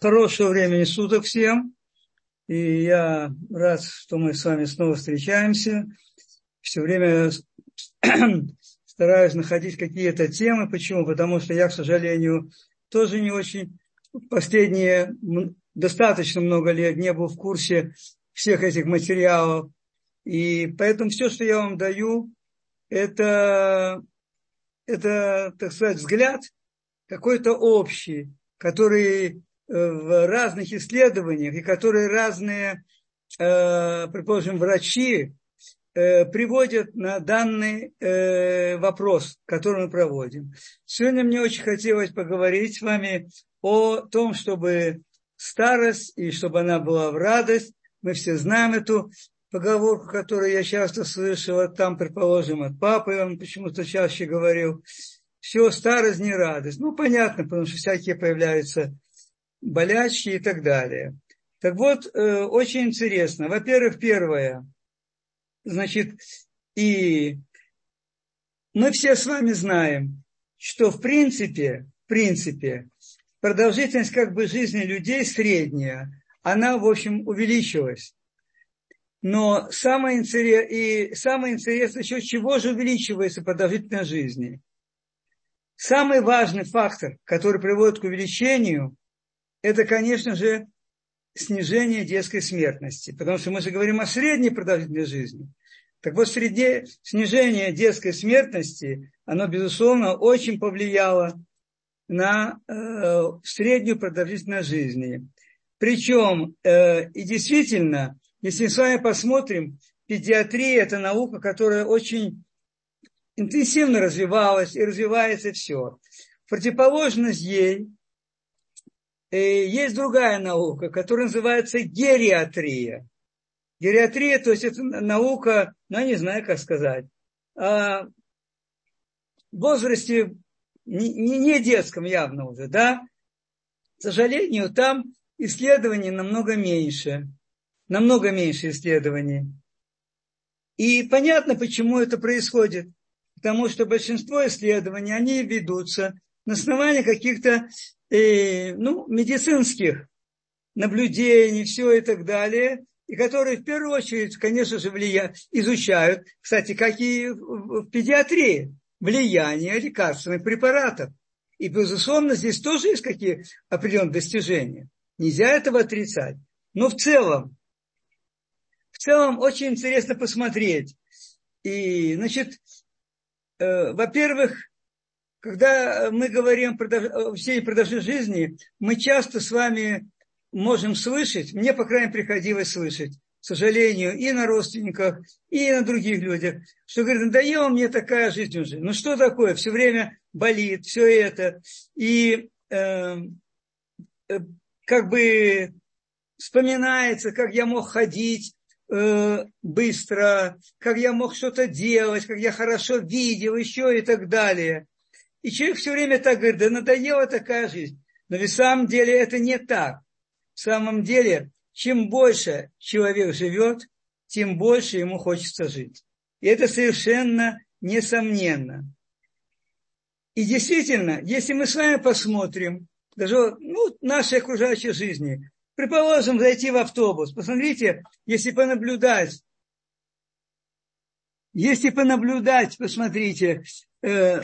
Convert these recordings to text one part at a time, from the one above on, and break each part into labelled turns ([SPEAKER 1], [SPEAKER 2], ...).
[SPEAKER 1] Хорошего времени суток всем. И я рад, что мы с вами снова встречаемся. Все время стараюсь находить какие-то темы. Почему? Потому что я, к сожалению, тоже не очень последние достаточно много лет не был в курсе всех этих материалов. И поэтому все, что я вам даю, это, это так сказать, взгляд какой-то общий, который в разных исследованиях, и которые разные, э, предположим, врачи э, приводят на данный э, вопрос, который мы проводим. Сегодня мне очень хотелось поговорить с вами о том, чтобы старость и чтобы она была в радость. Мы все знаем эту поговорку, которую я часто слышал, там, предположим, от папы, он почему-то чаще говорил, все, старость не радость. Ну, понятно, потому что всякие появляются болячки и так далее. Так вот, э, очень интересно. Во-первых, первое, значит, и мы все с вами знаем, что в принципе, в принципе, продолжительность как бы жизни людей средняя, она, в общем, увеличилась. Но самое интересное, и самое интересное, еще чего же увеличивается продолжительность жизни? Самый важный фактор, который приводит к увеличению, это, конечно же, снижение детской смертности. Потому что мы же говорим о средней продолжительности жизни. Так вот, среди снижение детской смертности, оно, безусловно, очень повлияло на э, среднюю продолжительность жизни. Причем, э, и действительно, если мы с вами посмотрим, педиатрия – это наука, которая очень интенсивно развивалась и развивается все. Противоположность ей есть другая наука, которая называется гериатрия. Гериатрия, то есть это наука, ну, я не знаю, как сказать, о возрасте не, не детском явно уже, да. К сожалению, там исследований намного меньше, намного меньше исследований. И понятно, почему это происходит. Потому что большинство исследований, они ведутся на основании каких-то э, ну, медицинских наблюдений, все и так далее, и которые в первую очередь, конечно же, влияют, изучают, кстати, как и в педиатрии, влияние лекарственных препаратов. И, безусловно, здесь тоже есть какие определенные достижения. Нельзя этого отрицать. Но в целом, в целом очень интересно посмотреть. И, значит, э, во-первых, когда мы говорим о всей продолжительности жизни, мы часто с вами можем слышать, мне, по крайней мере, приходилось слышать, к сожалению, и на родственниках, и на других людях, что говорят, надоела мне такая жизнь уже. Ну что такое? Все время болит, все это. И э, э, как бы вспоминается, как я мог ходить э, быстро, как я мог что-то делать, как я хорошо видел, еще и так далее. И человек все время так говорит, да надоела такая жизнь. Но ведь в самом деле это не так. В самом деле, чем больше человек живет, тем больше ему хочется жить. И это совершенно несомненно. И действительно, если мы с вами посмотрим, даже ну, нашей окружающей жизни, предположим, зайти в автобус, посмотрите, если понаблюдать, если понаблюдать, посмотрите, э,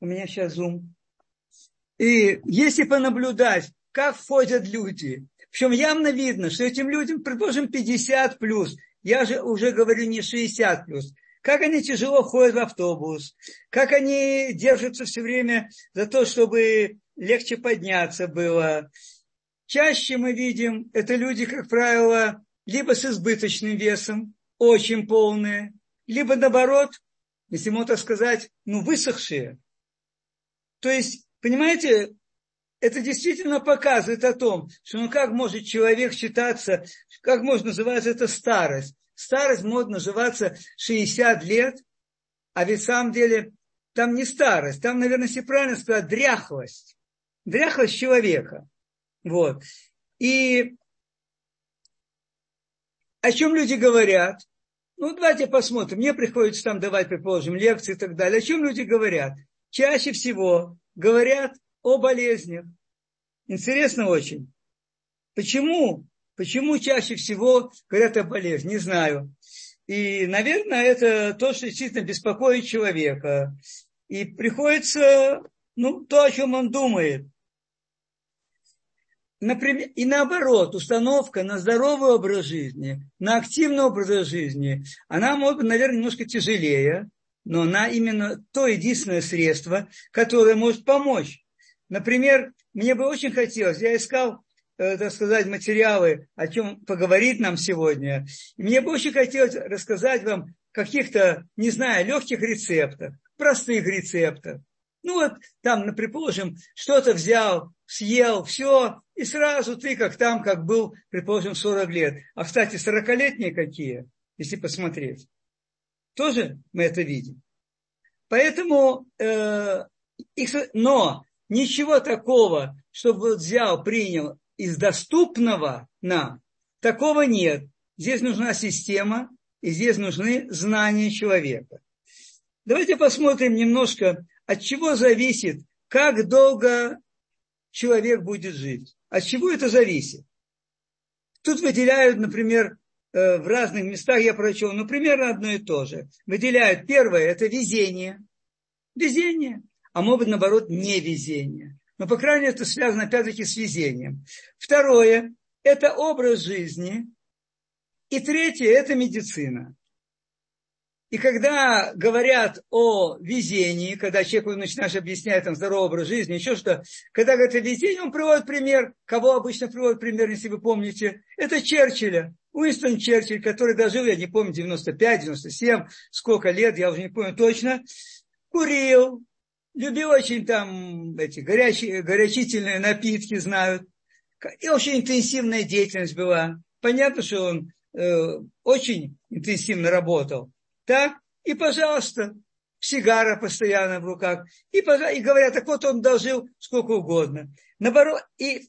[SPEAKER 1] у меня сейчас зум. И если понаблюдать, как входят люди, причем явно видно, что этим людям, предположим, 50 плюс, я же уже говорю не 60 плюс, как они тяжело ходят в автобус, как они держатся все время за то, чтобы легче подняться было. Чаще мы видим, это люди, как правило, либо с избыточным весом, очень полные, либо наоборот, если можно сказать, ну, высохшие. То есть, понимаете, это действительно показывает о том, что ну как может человек считаться, как может называться это старость. Старость может называться 60 лет, а ведь в самом деле там не старость, там, наверное, если правильно сказать, дряхлость. Дряхлость человека. Вот. И о чем люди говорят? Ну, давайте посмотрим. Мне приходится там давать, предположим, лекции и так далее. О чем люди говорят? Чаще всего говорят о болезнях. интересно очень. Почему? Почему чаще всего говорят о болезни? Не знаю. И, наверное, это то, что действительно беспокоит человека. И приходится, ну, то, о чем он думает. Например, и наоборот, установка на здоровый образ жизни, на активный образ жизни, она может наверное, немножко тяжелее, но она именно то единственное средство, которое может помочь. Например, мне бы очень хотелось, я искал, э, так сказать, материалы, о чем поговорить нам сегодня. Мне бы очень хотелось рассказать вам каких-то, не знаю, легких рецептах, простых рецептах. Ну вот там, предположим, что-то взял, съел, все, и сразу ты как там, как был, предположим, 40 лет. А, кстати, 40-летние какие, если посмотреть. Тоже мы это видим. Поэтому, э, их, но ничего такого, чтобы взял, принял из доступного нам, такого нет. Здесь нужна система, и здесь нужны знания человека. Давайте посмотрим немножко, от чего зависит, как долго человек будет жить. От чего это зависит? Тут выделяют, например, в разных местах я прочел, ну, примерно одно и то же. Выделяют первое, это везение. Везение. А может быть, наоборот, невезение. Но, по крайней мере, это связано, опять-таки, с везением. Второе, это образ жизни. И третье, это медицина. И когда говорят о везении, когда человеку начинаешь объяснять там здоровый образ жизни, еще что, когда говорят о везении, он приводит пример, кого обычно приводит пример, если вы помните, это Черчилля. Уинстон Черчилль, который дожил, я не помню, 95, 97, сколько лет, я уже не помню точно, курил, любил очень там эти горячие, горячительные напитки, знают. И очень интенсивная деятельность была. Понятно, что он э, очень интенсивно работал. Так, и, пожалуйста, сигара постоянно в руках. И, и говорят, так вот он дожил сколько угодно. Наоборот, и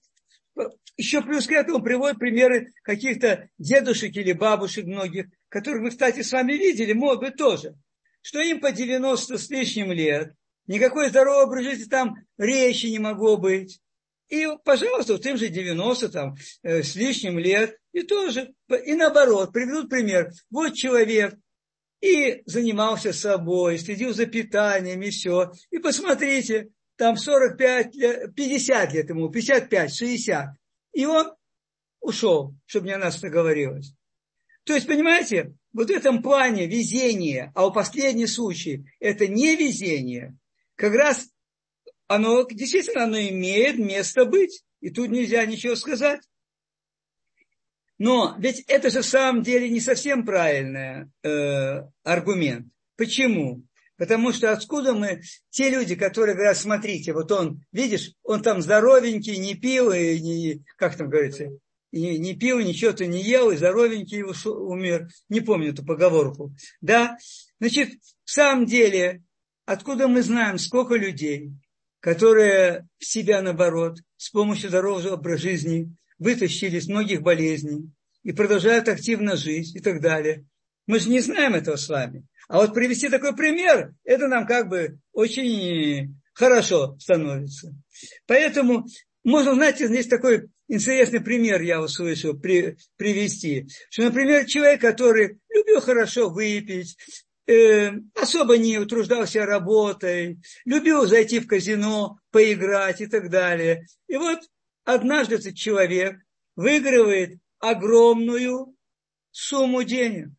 [SPEAKER 1] еще плюс к этому приводит примеры каких-то дедушек или бабушек многих, которых вы, кстати, с вами видели, может быть, тоже, что им по 90 с лишним лет, никакой здоровой образ жизни там речи не могло быть. И, пожалуйста, вот им же 90 там, э, с лишним лет, и тоже, и наоборот, приведут пример. Вот человек, и занимался собой, следил за питанием и все. И посмотрите, там 45 лет, 50 лет ему, 55, 60. И он ушел, чтобы не о нас наговорилось. То есть, понимаете, вот в этом плане везение, а у последний случай это не везение, как раз оно действительно оно имеет место быть. И тут нельзя ничего сказать. Но ведь это же в самом деле не совсем правильный э, аргумент. Почему? Потому что откуда мы, те люди, которые говорят, смотрите, вот он, видишь, он там здоровенький, не пил, и не, как там говорится, не, не пил, ничего-то не ел, и здоровенький умер. Не помню эту поговорку. Да? Значит, в самом деле, откуда мы знаем, сколько людей, которые себя, наоборот, с помощью здорового образа жизни вытащили из многих болезней и продолжают активно жить и так далее. Мы же не знаем этого с вами. А вот привести такой пример, это нам как бы очень хорошо становится. Поэтому можно, знаете, здесь такой интересный пример я услышал при, привести. Что, например, человек, который любил хорошо выпить, э, особо не утруждался работой, любил зайти в казино, поиграть и так далее. И вот однажды человек выигрывает огромную сумму денег.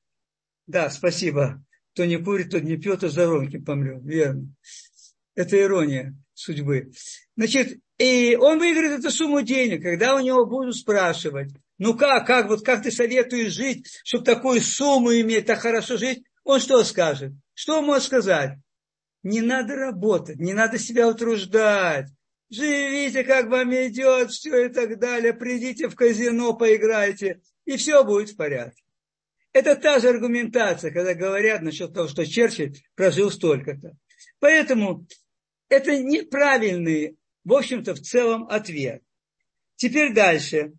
[SPEAKER 1] Да, спасибо кто не курит, тот не пьет, а здоровеньким помрет. Верно. Это ирония судьбы. Значит, и он выиграет эту сумму денег, когда у него будут спрашивать, ну как, как, вот как ты советуешь жить, чтобы такую сумму иметь, так хорошо жить, он что скажет? Что он может сказать? Не надо работать, не надо себя утруждать. Живите, как вам идет, все и так далее. Придите в казино, поиграйте, и все будет в порядке. Это та же аргументация, когда говорят насчет того, что Черчилль прожил столько-то. Поэтому это неправильный, в общем-то, в целом ответ. Теперь дальше.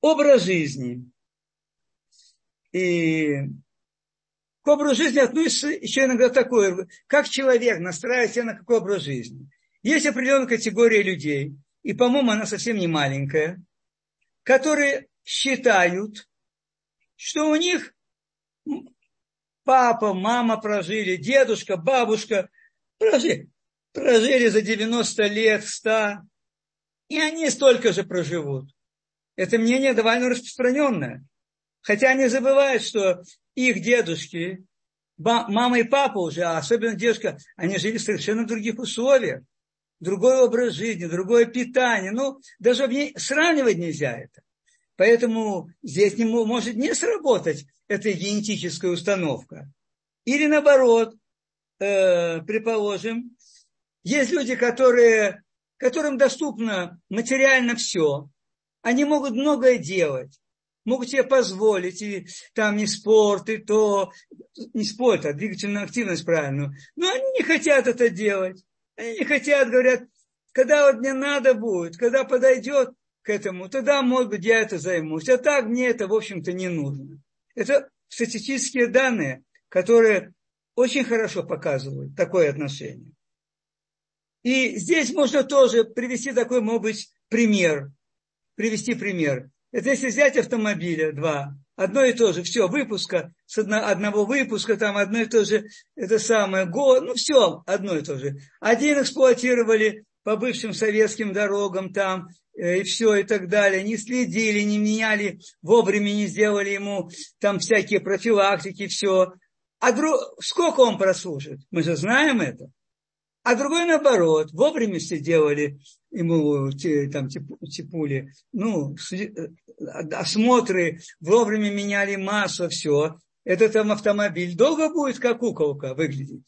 [SPEAKER 1] Образ жизни. И к образу жизни относится еще иногда такое, как человек настраивает себя на какой образ жизни. Есть определенная категория людей, и, по-моему, она совсем не маленькая, которые считают, что у них папа, мама прожили, дедушка, бабушка прожили, прожили за 90 лет, 100, и они столько же проживут. Это мнение довольно распространенное. Хотя они забывают, что их дедушки, мама и папа уже, а особенно дедушка, они жили в совершенно других условиях. Другой образ жизни, другое питание. Ну, даже сравнивать нельзя это. Поэтому здесь не может не сработать эта генетическая установка. Или наоборот, э, предположим, есть люди, которые, которым доступно материально все. Они могут многое делать могут себе позволить, и там не спорт, и то, не спорт, а двигательную активность правильную. Но они не хотят это делать. Они не хотят, говорят, когда вот мне надо будет, когда подойдет к этому, тогда, может быть, я это займусь. А так мне это, в общем-то, не нужно. Это статистические данные, которые очень хорошо показывают такое отношение. И здесь можно тоже привести такой, может быть, пример. Привести пример. Это если взять автомобиля два, одно и то же, все, выпуска, с одно, одного выпуска, там одно и то же, это самое, год, ну все, одно и то же. Один эксплуатировали по бывшим советским дорогам там, э, и все, и так далее. Не следили, не меняли, вовремя не сделали ему там всякие профилактики, все. А друг, сколько он прослужит? Мы же знаем это. А другой наоборот, вовремя все делали ему там типули, ну, э, осмотры, вовремя меняли масло, все. Этот там автомобиль долго будет как куколка выглядеть.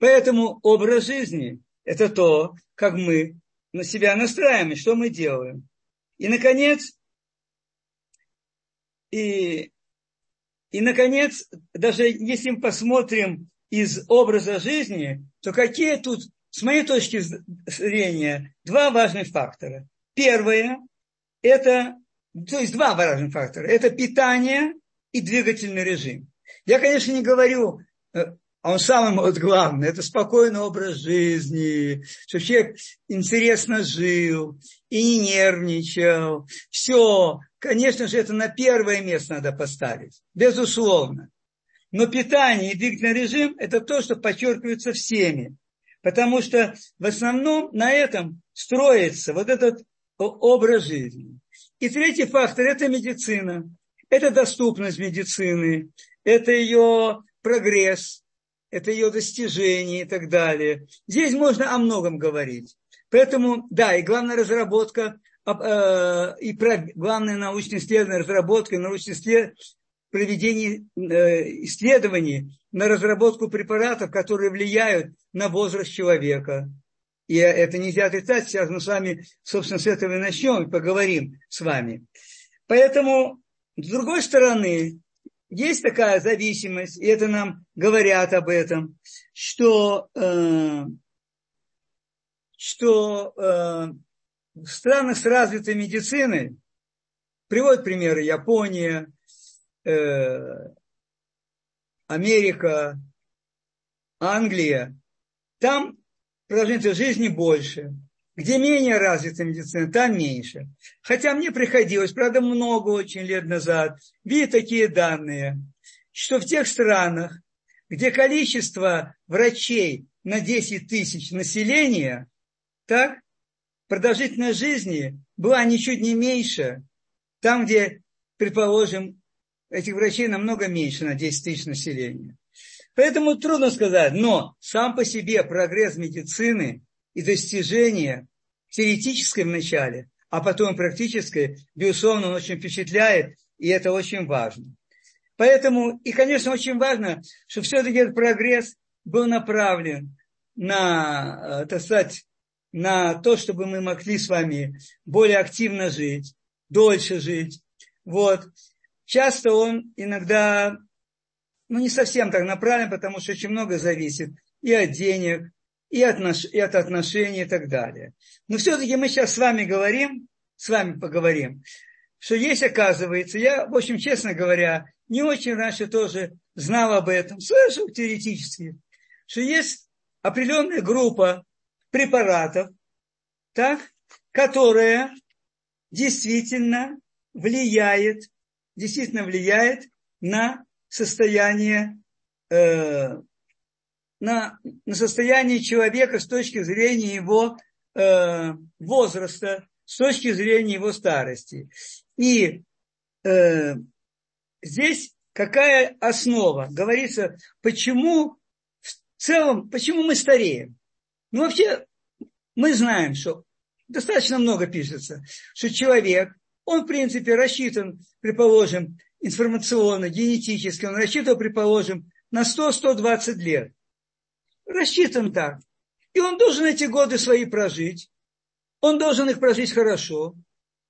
[SPEAKER 1] Поэтому образ жизни – это то, как мы на себя настраиваем, что мы делаем. И, наконец, и, и, наконец, даже если мы посмотрим из образа жизни, то какие тут с моей точки зрения, два важных фактора. Первое – это, то есть два важных фактора. Это питание и двигательный режим. Я, конечно, не говорю, э, а он самый вот главный, это спокойный образ жизни, чтобы человек интересно жил и не нервничал. Все, конечно же, это на первое место надо поставить, безусловно. Но питание и двигательный режим – это то, что подчеркивается всеми. Потому что в основном на этом строится вот этот образ жизни. И третий фактор – это медицина. Это доступность медицины, это ее прогресс, это ее достижения и так далее. Здесь можно о многом говорить. Поэтому, да, и главная разработка, э, и главная научная исследование, разработка, научное проведение э, исследований на разработку препаратов, которые влияют на возраст человека. И это нельзя отрицать. Сейчас мы с вами, собственно, с этого и начнем и поговорим с вами. Поэтому, с другой стороны, есть такая зависимость, и это нам говорят об этом, что, э, что э, в странах с развитой медициной, приводят примеры Япония, э, Америка, Англия, там продолжительность жизни больше. Где менее развита медицина, там меньше. Хотя мне приходилось, правда, много очень лет назад, видеть такие данные, что в тех странах, где количество врачей на 10 тысяч населения, так, продолжительность жизни была ничуть не меньше, там, где, предположим, этих врачей намного меньше на 10 тысяч населения. Поэтому трудно сказать, но сам по себе прогресс медицины и достижения теоретической вначале, а потом практической, безусловно, он очень впечатляет, и это очень важно. Поэтому, и, конечно, очень важно, чтобы все-таки этот прогресс был направлен на, э, так сказать, на то, чтобы мы могли с вами более активно жить, дольше жить. Вот. Часто он иногда ну, не совсем так направлен, потому что очень много зависит и от денег, и от, наш, и от отношений и так далее. Но все-таки мы сейчас с вами говорим, с вами поговорим, что есть, оказывается, я, в общем, честно говоря, не очень раньше тоже знал об этом, слышал теоретически, что есть определенная группа препаратов, так, которая действительно влияет, действительно влияет на состояние, э, на, на состояние человека с точки зрения его э, возраста, с точки зрения его старости. И э, здесь какая основа? Говорится, почему в целом, почему мы стареем? Ну, вообще, мы знаем, что достаточно много пишется, что человек, он, в принципе, рассчитан, предположим, информационно, генетически, он рассчитан, предположим, на 100-120 лет. Рассчитан так. И он должен эти годы свои прожить. Он должен их прожить хорошо.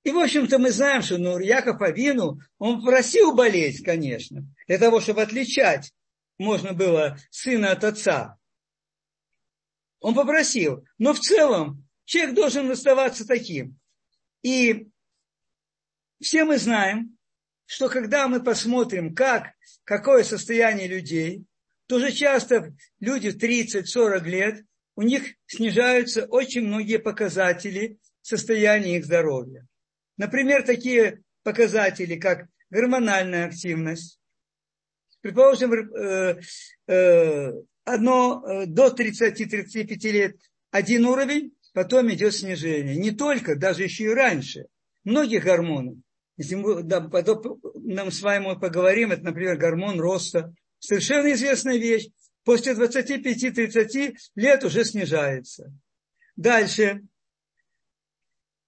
[SPEAKER 1] И, в общем-то, мы знаем, что ну, Яков Авину, он просил болеть, конечно, для того, чтобы отличать можно было сына от отца. Он попросил. Но в целом человек должен оставаться таким. И все мы знаем, что когда мы посмотрим, как, какое состояние людей, то уже часто люди 30-40 лет, у них снижаются очень многие показатели состояния их здоровья. Например, такие показатели, как гормональная активность. Предположим, э, э, одно э, до 30-35 лет один уровень, потом идет снижение. Не только, даже еще и раньше. Многих гормонов. Если мы, да, потом, нам с вами поговорим, это, например, гормон роста. Совершенно известная вещь. После 25-30 лет уже снижается. Дальше.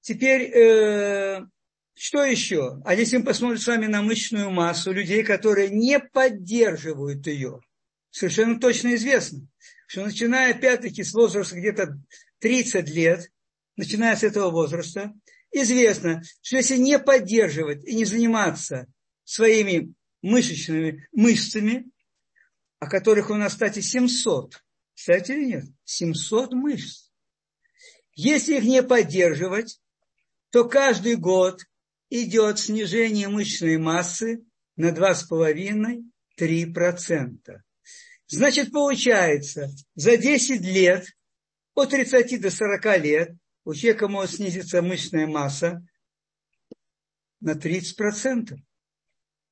[SPEAKER 1] Теперь, э, что еще? А если мы посмотрим с вами на мышечную массу людей, которые не поддерживают ее, совершенно точно известно, что начиная опять-таки с возраста где-то 30 лет, начиная с этого возраста, известно, что если не поддерживать и не заниматься своими мышечными мышцами, о которых у нас, кстати, 700, кстати или нет? 700 мышц. Если их не поддерживать, то каждый год идет снижение мышечной массы на 2,5-3%. Значит, получается, за 10 лет, от 30 до 40 лет, у человека может снизиться мышечная масса на 30%.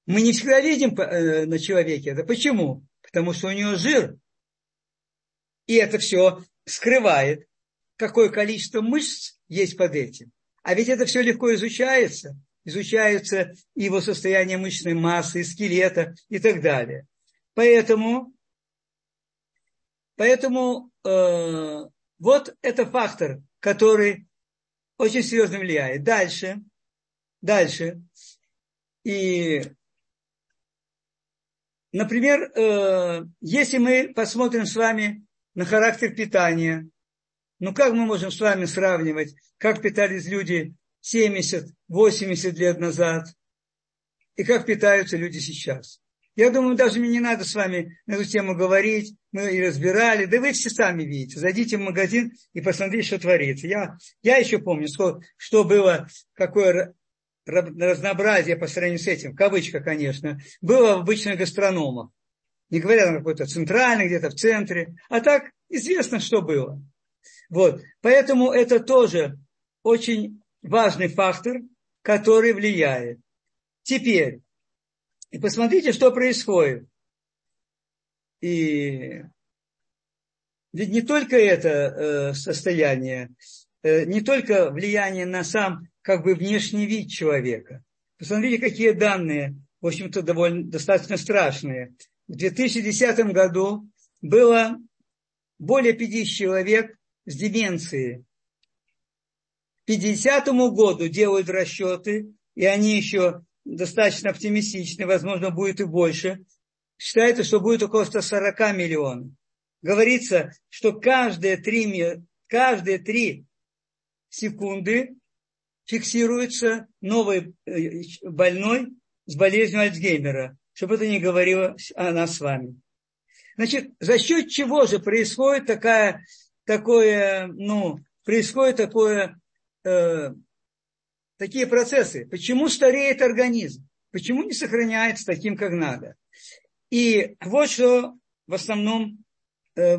[SPEAKER 1] Мы не всегда видим э, на человеке это. Почему? Потому что у него жир. И это все скрывает, какое количество мышц есть под этим. А ведь это все легко изучается. Изучается его состояние мышечной массы, скелета и так далее. Поэтому Поэтому э, вот это фактор, который очень серьезно влияет. Дальше, дальше. И, например, э, если мы посмотрим с вами на характер питания, ну как мы можем с вами сравнивать, как питались люди 70-80 лет назад и как питаются люди сейчас? Я думаю, даже мне не надо с вами на эту тему говорить. Мы и разбирали. Да вы все сами видите. Зайдите в магазин и посмотрите, что творится. Я, я еще помню, что, что было, какое разнообразие по сравнению с этим, в кавычках, конечно, было в обычных гастрономах. Не говоря на какой-то центральный, где-то в центре. А так известно, что было. Вот. Поэтому это тоже очень важный фактор, который влияет. Теперь, и посмотрите, что происходит. И ведь не только это э, состояние, э, не только влияние на сам как бы внешний вид человека. Посмотрите, какие данные, в общем-то, довольно достаточно страшные. В 2010 году было более 50 человек с деменцией. К 50 году делают расчеты, и они еще достаточно оптимистичны, возможно, будет и больше. Считается, что будет около 140 миллионов. Говорится, что каждые три, каждые три секунды фиксируется новый э, больной с болезнью Альцгеймера, чтобы это не говорило о нас с вами. Значит, за счет чего же происходит такая, такое, ну, происходит такое э, такие процессы. Почему стареет организм? Почему не сохраняется таким, как надо? И вот что в основном, э,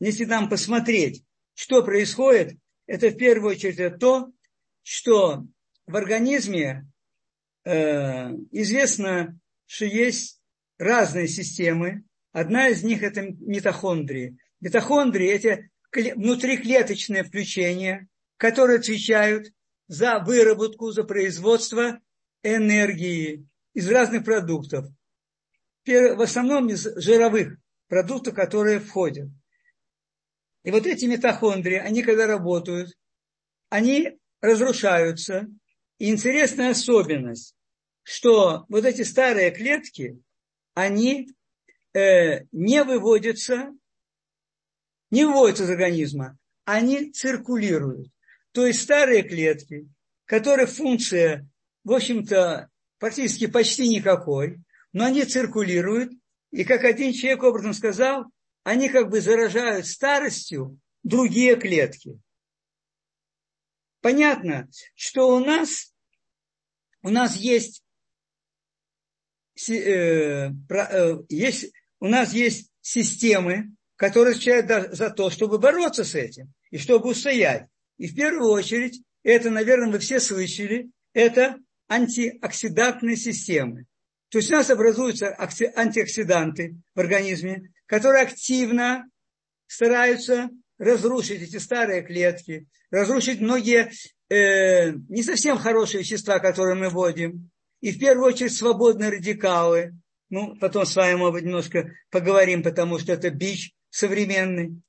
[SPEAKER 1] если нам посмотреть, что происходит, это в первую очередь то, что в организме э, известно, что есть разные системы. Одна из них это митохондрии. Митохондрии – это внутриклеточные включения, которые отвечают за выработку, за производство энергии из разных продуктов. В основном из жировых продуктов, которые входят. И вот эти митохондрии, они когда работают, они разрушаются. И интересная особенность, что вот эти старые клетки, они э, не выводятся, не выводятся из организма, они циркулируют. То есть старые клетки, которых функция, в общем-то, практически почти никакой, но они циркулируют, и как один человек образом сказал, они как бы заражают старостью другие клетки. Понятно, что у нас, у нас есть, э, э, есть, у нас есть системы, которые отвечают за то, чтобы бороться с этим и чтобы устоять. И в первую очередь, это, наверное, вы все слышали, это антиоксидантные системы. То есть у нас образуются антиоксиданты в организме, которые активно стараются разрушить эти старые клетки, разрушить многие э, не совсем хорошие вещества, которые мы вводим. И в первую очередь свободные радикалы. Ну, потом с вами, может быть, немножко поговорим, потому что это бич современный.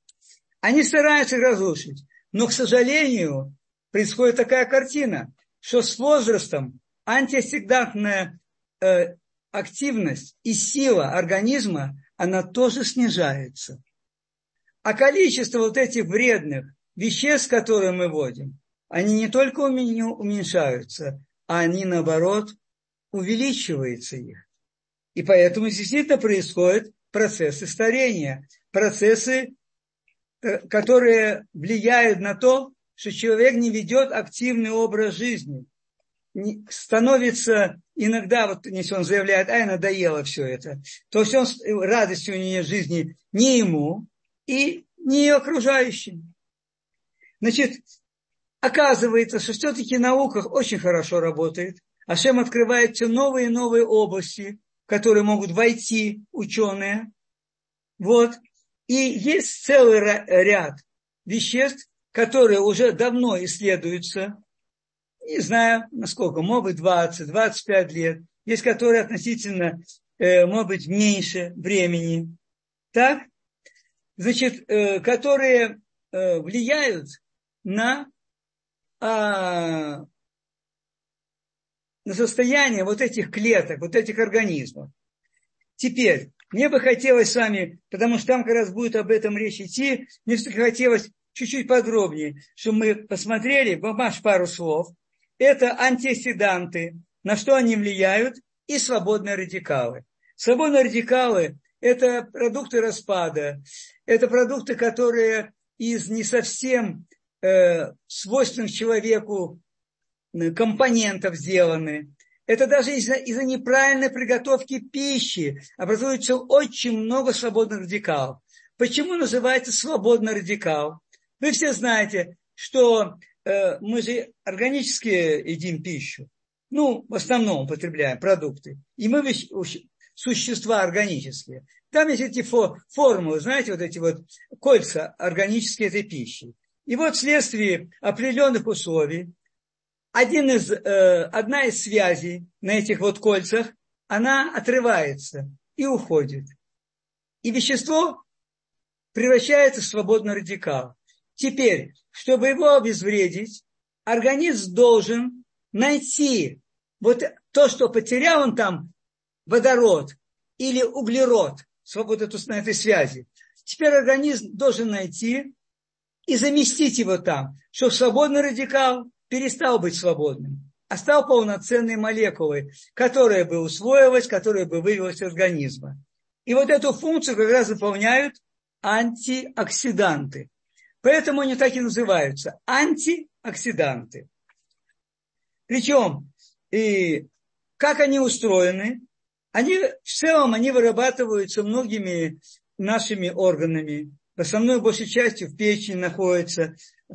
[SPEAKER 1] Они стараются их разрушить. Но, к сожалению, происходит такая картина, что с возрастом антиоксидантная э, активность и сила организма, она тоже снижается. А количество вот этих вредных веществ, которые мы вводим, они не только уменьшаются, а они, наоборот, увеличиваются их. И поэтому действительно происходят процессы старения, процессы, которые влияют на то, что человек не ведет активный образ жизни – становится иногда, вот если он заявляет, ай, надоело все это, то все радости у нее жизни не ему и не окружающим. Значит, оказывается, что все-таки наука очень хорошо работает. Ашем открывает все новые и новые области, в которые могут войти ученые. Вот. И есть целый ряд веществ, которые уже давно исследуются, не знаю, насколько, может быть, 20, 25 лет. Есть, которые относительно, э, может быть, меньше времени. Так? Значит, э, которые э, влияют на, а, на состояние вот этих клеток, вот этих организмов. Теперь, мне бы хотелось с вами, потому что там как раз будет об этом речь идти, мне все-таки хотелось чуть-чуть подробнее, чтобы мы посмотрели, бумаж пару слов – это антиоксиданты, на что они влияют, и свободные радикалы. Свободные радикалы – это продукты распада, это продукты, которые из не совсем э, свойственных человеку э, компонентов сделаны. Это даже из-за, из неправильной приготовки пищи образуется очень много свободных радикалов. Почему называется свободный радикал? Вы все знаете, что Э, мы же органически едим пищу. Ну, в основном употребляем продукты. И мы существа органические. Там есть эти формулы, знаете, вот эти вот кольца органические этой пищи. И вот вследствие определенных условий один из, э, одна из связей на этих вот кольцах, она отрывается и уходит. И вещество превращается в свободный радикал. Теперь, чтобы его обезвредить, организм должен найти вот то, что потерял он там, водород или углерод, вот эту, на этой связи. Теперь организм должен найти и заместить его там, чтобы свободный радикал перестал быть свободным, а стал полноценной молекулой, которая бы усвоилась, которая бы вывелась из организма. И вот эту функцию как раз выполняют антиоксиданты. Поэтому они так и называются антиоксиданты. Причем, и как они устроены? Они в целом они вырабатываются многими нашими органами. В основной большей частью в печени находится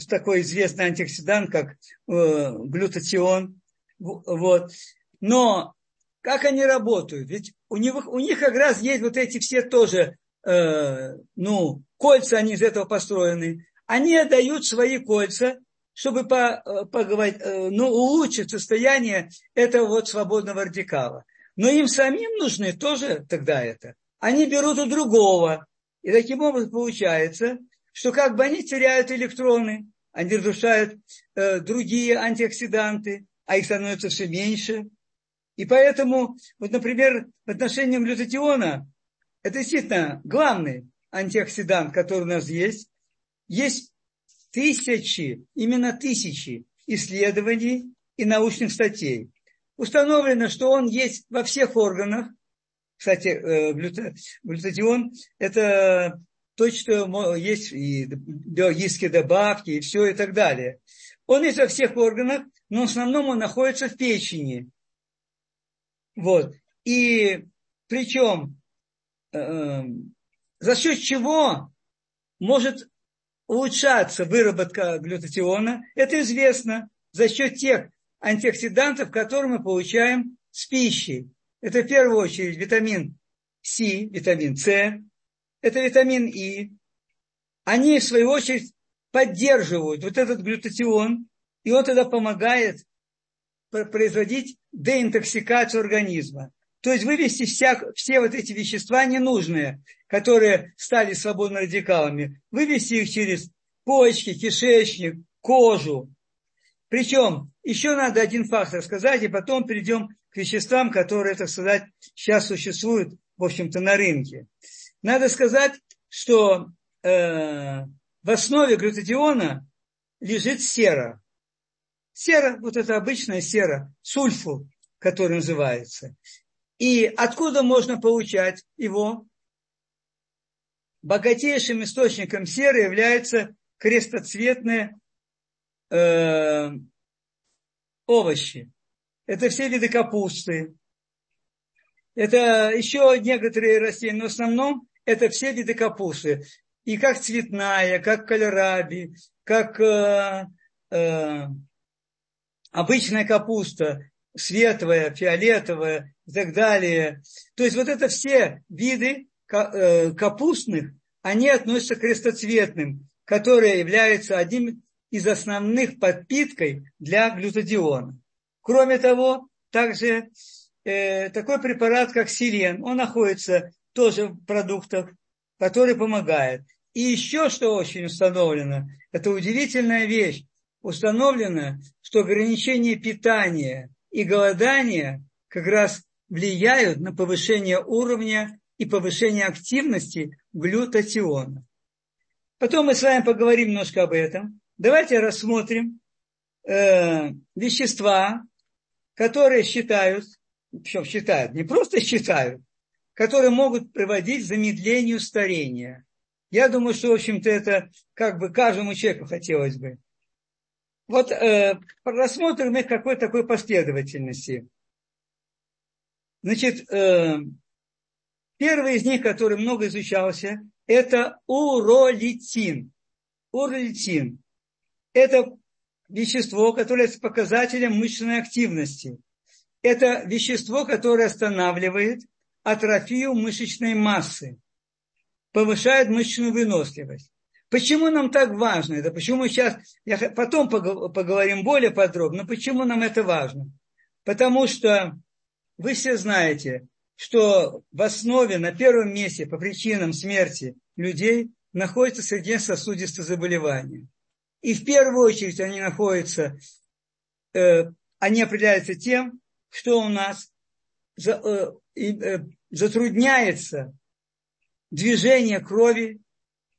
[SPEAKER 1] такой известный антиоксидант, как э, глютатион. Вот. Но как они работают? Ведь у них, у них как раз есть вот эти все тоже, э, ну, кольца, они из этого построены. Они отдают свои кольца, чтобы по, э, поговорить, э, ну, улучшить состояние этого вот свободного радикала. Но им самим нужны тоже тогда это. Они берут у другого. И таким образом получается, что как бы они теряют электроны, они разрушают э, другие антиоксиданты, а их становится все меньше. И поэтому, вот, например, в отношении глютатиона, это действительно главный антиоксидант, который у нас есть. Есть тысячи, именно тысячи исследований и научных статей. Установлено, что он есть во всех органах. Кстати, э, глютатион – это то, что есть и биологические добавки, и все, и так далее. Он есть во всех органах, но в основном он находится в печени. Вот. И причем э, эм, за счет чего может улучшаться выработка глютатиона, это известно за счет тех антиоксидантов, которые мы получаем с пищей. Это в первую очередь витамин С, витамин С, это витамин И. Они, в свою очередь, поддерживают вот этот глютатион, и он тогда помогает производить деинтоксикацию организма. То есть вывести вся, все вот эти вещества ненужные, которые стали свободно радикалами, вывести их через почки, кишечник, кожу. Причем еще надо один факт рассказать, и потом перейдем к веществам, которые, так сказать, сейчас существуют, в общем-то, на рынке. Надо сказать, что э, в основе глютатиона лежит сера. Сера, вот это обычная сера, сульфур, который называется. И откуда можно получать его? Богатейшим источником серы являются крестоцветные э, овощи. Это все виды капусты. Это еще некоторые растения, но в основном это все виды капусты. И как цветная, как кальраби, как э, э, обычная капуста, светлая, фиолетовая и так далее. То есть вот это все виды э, капустных, они относятся к крестоцветным, которые являются одним из основных подпиткой для глютадиона. Кроме того, также э, такой препарат, как сирен, он находится тоже в продуктах, который помогает. И еще что очень установлено, это удивительная вещь, установлено, что ограничение питания и голодания как раз влияют на повышение уровня и повышение активности глютатиона. Потом мы с вами поговорим немножко об этом. Давайте рассмотрим э, вещества, которые считают, причем считают, не просто считают, которые могут приводить к замедлению старения. Я думаю, что, в общем-то, это как бы каждому человеку хотелось бы. Вот э, рассмотрим их какой такой последовательности. Значит, э, первый из них, который много изучался, это уролитин. Уролитин. Это вещество, которое с показателем мышечной активности. Это вещество, которое останавливает атрофию мышечной массы, повышает мышечную выносливость. Почему нам так важно это? Почему сейчас, я, потом поговорим более подробно, почему нам это важно? Потому что вы все знаете, что в основе, на первом месте по причинам смерти людей находятся сердечно-сосудистые заболевания. И в первую очередь они находятся, э, они определяются тем, что у нас за, э, э, затрудняется движение крови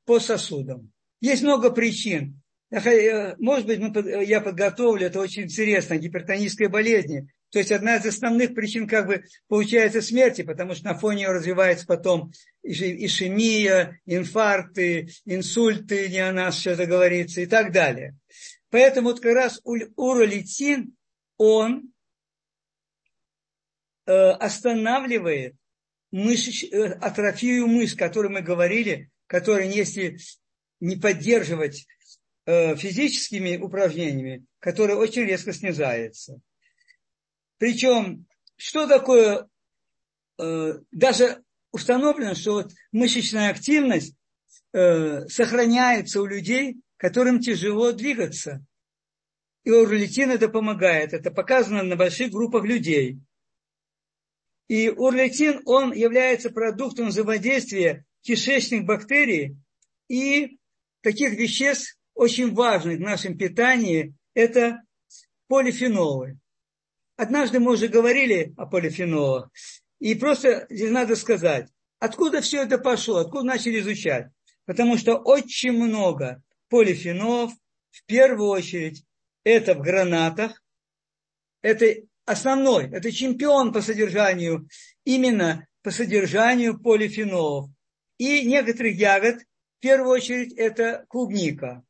[SPEAKER 1] по сосудам. Есть много причин. Э, может быть, мы, я подготовлю, это очень интересно, гипертонической болезни. То есть одна из основных причин как бы получается смерти, потому что на фоне ее развивается потом ишемия, инфаркты, инсульты, не о нас все это говорится и так далее. Поэтому вот как раз уролитин, он э, останавливает мышеч, э, атрофию мышц, о которой мы говорили, который, если не поддерживать э, физическими упражнениями, который очень резко снижается. Причем, что такое, э, даже установлено, что вот мышечная активность э, сохраняется у людей, которым тяжело двигаться. И урлитин это помогает. Это показано на больших группах людей. И урлитин, он является продуктом взаимодействия кишечных бактерий и таких веществ, очень важных в нашем питании, это полифенолы. Однажды мы уже говорили о полифенолах. И просто здесь надо сказать, откуда все это пошло, откуда начали изучать. Потому что очень много полифенолов, в первую очередь, это в гранатах, это основной, это чемпион по содержанию, именно по содержанию полифенолов. И некоторых ягод, в первую очередь, это клубника.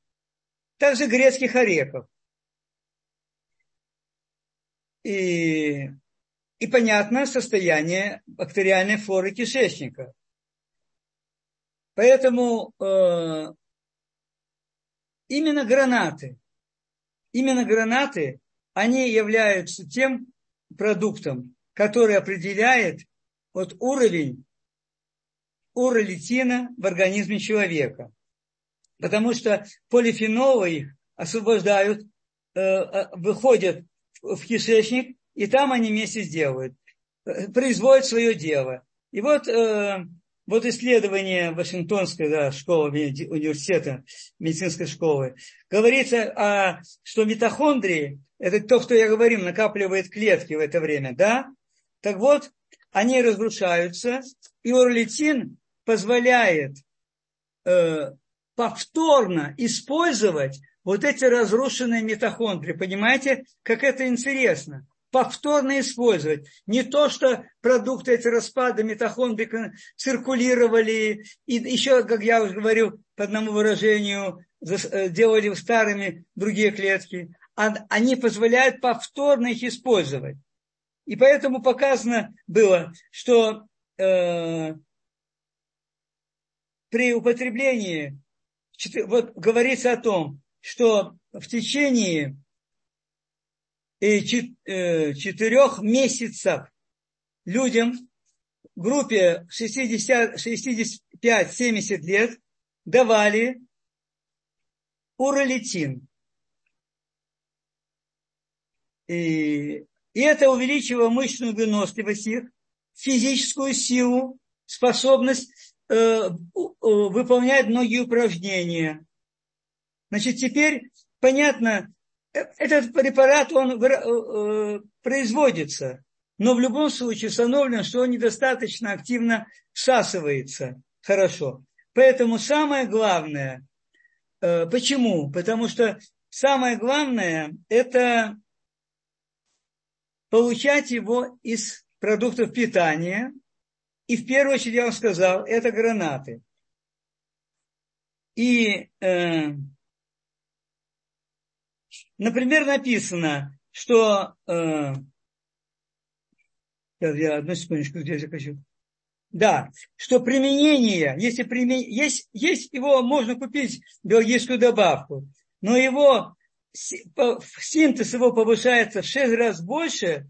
[SPEAKER 1] Также грецких орехов. И, и понятно состояние бактериальной флоры кишечника. Поэтому э, именно гранаты, именно гранаты, они являются тем продуктом, который определяет вот уровень уролитина в организме человека. Потому что полифенолы их освобождают, э, э, выходят в кишечник, и там они вместе сделают, э, производят свое дело. И вот вот исследование Вашингтонской да, школы, университета, медицинской школы, говорится, о, что митохондрии, это то, что я говорил, накапливает клетки в это время, да? Так вот, они разрушаются, и орлитин позволяет э, повторно использовать вот эти разрушенные митохондрии. Понимаете, как это интересно? повторно использовать. Не то, что продукты эти распада митохондрий циркулировали, и еще, как я уже говорил, по одному выражению, э, делали старыми другие клетки, а они позволяют повторно их использовать. И поэтому показано было, что э, при употреблении, вот говорится о том, что в течение Э, четырех месяцев людям в группе 65-70 лет давали уролитин. И, это увеличивало мышечную выносливость их, физическую силу, способность э, э, выполнять многие упражнения. Значит, теперь понятно, этот препарат, он э, э, производится, но в любом случае установлено, что он недостаточно активно всасывается хорошо. Поэтому самое главное, э, почему? Потому что самое главное – это получать его из продуктов питания. И в первую очередь, я вам сказал, это гранаты. И э, Например, написано, что... Э, я одну секундочку здесь хочу. Да, что применение, если примен... есть, есть его, можно купить биологическую добавку, но его синтез его повышается в 6 раз больше,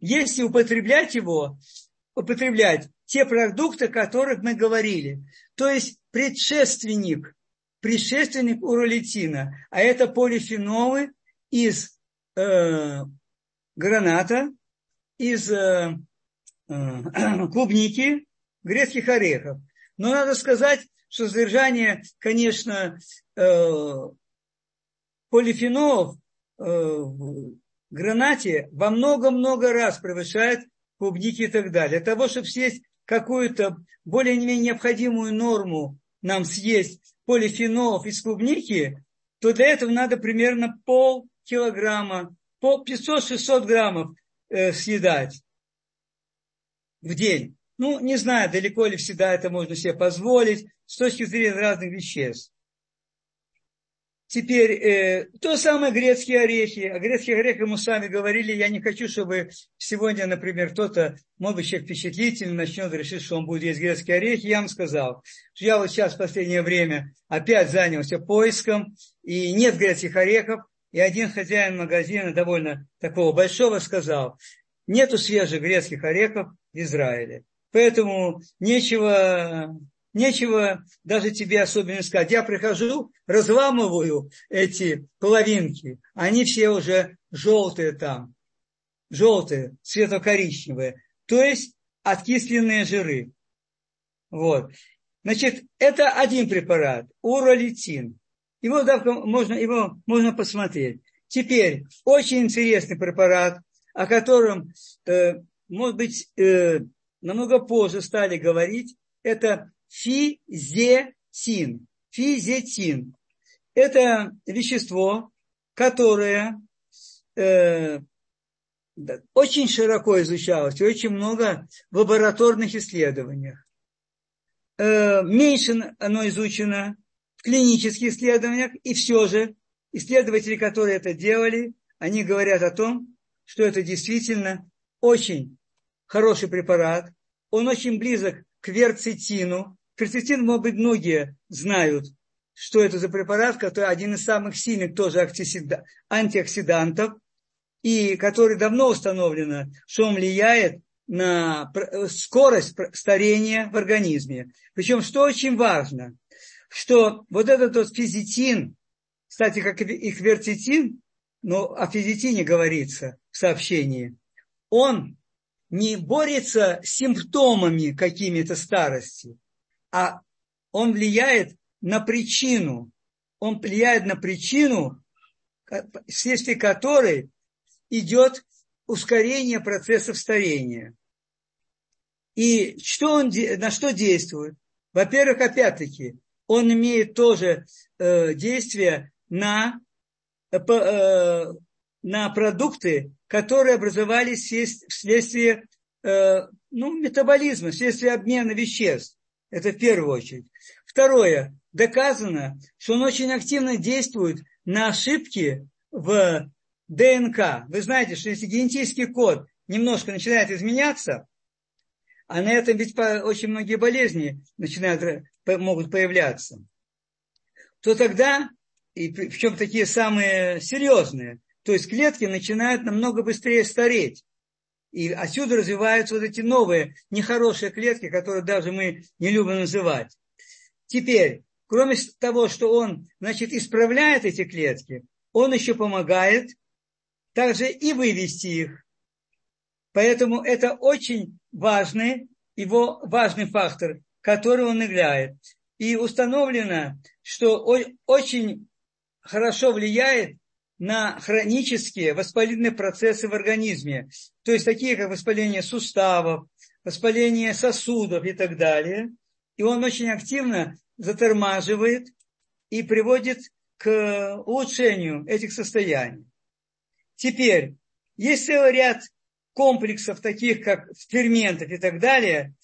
[SPEAKER 1] если употреблять его, употреблять те продукты, о которых мы говорили. То есть предшественник предшественник уролитина, а это полифенолы из э, граната, из э, э, клубники, грецких орехов. Но надо сказать, что содержание, конечно, э, полифенолов э, в гранате во много-много раз превышает клубники и так далее. Для того, чтобы съесть какую-то более-менее необходимую норму нам съесть полифенолов из клубники, то для этого надо примерно пол килограмма, по 500-600 граммов э, съедать в день. Ну, не знаю, далеко ли всегда это можно себе позволить с точки зрения разных веществ. Теперь, э, то самое грецкие орехи. О грецких орехах мы сами говорили. Я не хочу, чтобы сегодня, например, кто-то, может быть, человек начнет решить, что он будет есть грецкие орехи. Я вам сказал, что я вот сейчас в последнее время опять занялся поиском, и нет грецких орехов. И один хозяин магазина, довольно такого большого, сказал, нету свежих грецких орехов в Израиле. Поэтому нечего нечего даже тебе особенно сказать. Я прихожу, разламываю эти половинки, они все уже желтые там, желтые, светло-коричневые, то есть откисленные жиры. Вот. Значит, это один препарат, уролитин. Его, да, можно, его можно посмотреть. Теперь, очень интересный препарат, о котором, э, может быть, э, намного позже стали говорить, это физетин. Физетин. Это вещество, которое э, очень широко изучалось, очень много в лабораторных исследованиях. Э, меньше оно изучено в клинических исследованиях, и все же исследователи, которые это делали, они говорят о том, что это действительно очень хороший препарат, он очень близок к верцитину, Кверцетин, может быть, многие знают, что это за препарат, который один из самых сильных тоже антиоксидантов, и который давно установлено, что он влияет на скорость старения в организме. Причем, что очень важно, что вот этот вот физитин, кстати, как и кверцетин, но о физитине говорится в сообщении, он не борется с симптомами какими-то старости, а он влияет на причину. Он влияет на причину, вследствие которой идет ускорение процессов старения. И что он, на что действует? Во-первых, опять-таки, он имеет тоже э, действие на, э, э, на продукты, которые образовались вследствие э, ну, метаболизма, вследствие обмена веществ. Это в первую очередь. Второе. Доказано, что он очень активно действует на ошибки в ДНК. Вы знаете, что если генетический код немножко начинает изменяться, а на этом ведь очень многие болезни начинают, могут появляться, то тогда, и причем такие самые серьезные, то есть клетки начинают намного быстрее стареть. И отсюда развиваются вот эти новые нехорошие клетки, которые даже мы не любим называть. Теперь, кроме того, что он, значит, исправляет эти клетки, он еще помогает также и вывести их. Поэтому это очень важный, его важный фактор, который он играет. И установлено, что очень хорошо влияет на хронические воспалительные процессы в организме, то есть такие как воспаление суставов, воспаление сосудов и так далее. И он очень активно затормаживает и приводит к улучшению этих состояний. Теперь, есть целый ряд комплексов, таких как ферментов и так далее,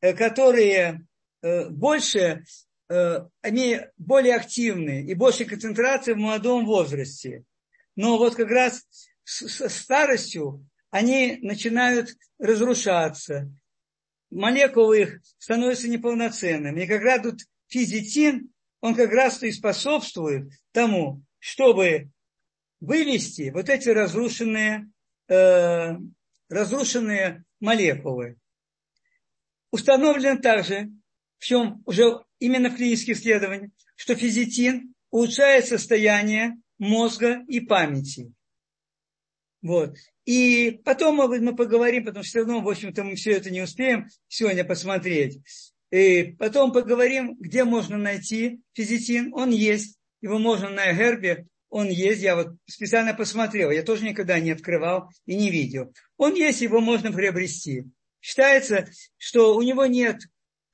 [SPEAKER 1] э, которые э, больше они более активны и больше концентрации в молодом возрасте. Но вот как раз с старостью они начинают разрушаться. Молекулы их становятся неполноценными. И как раз тут физитин, он как раз и способствует тому, чтобы вывести вот эти разрушенные, э, разрушенные молекулы. Установлено также, в чем уже именно в клинических исследованиях, что физитин улучшает состояние мозга и памяти. Вот. И потом мы поговорим, потому что все равно, в общем-то, мы все это не успеем сегодня посмотреть. И потом поговорим, где можно найти физитин. Он есть. Его можно на гербе. Он есть. Я вот специально посмотрел. Я тоже никогда не открывал и не видел. Он есть, его можно приобрести. Считается, что у него нет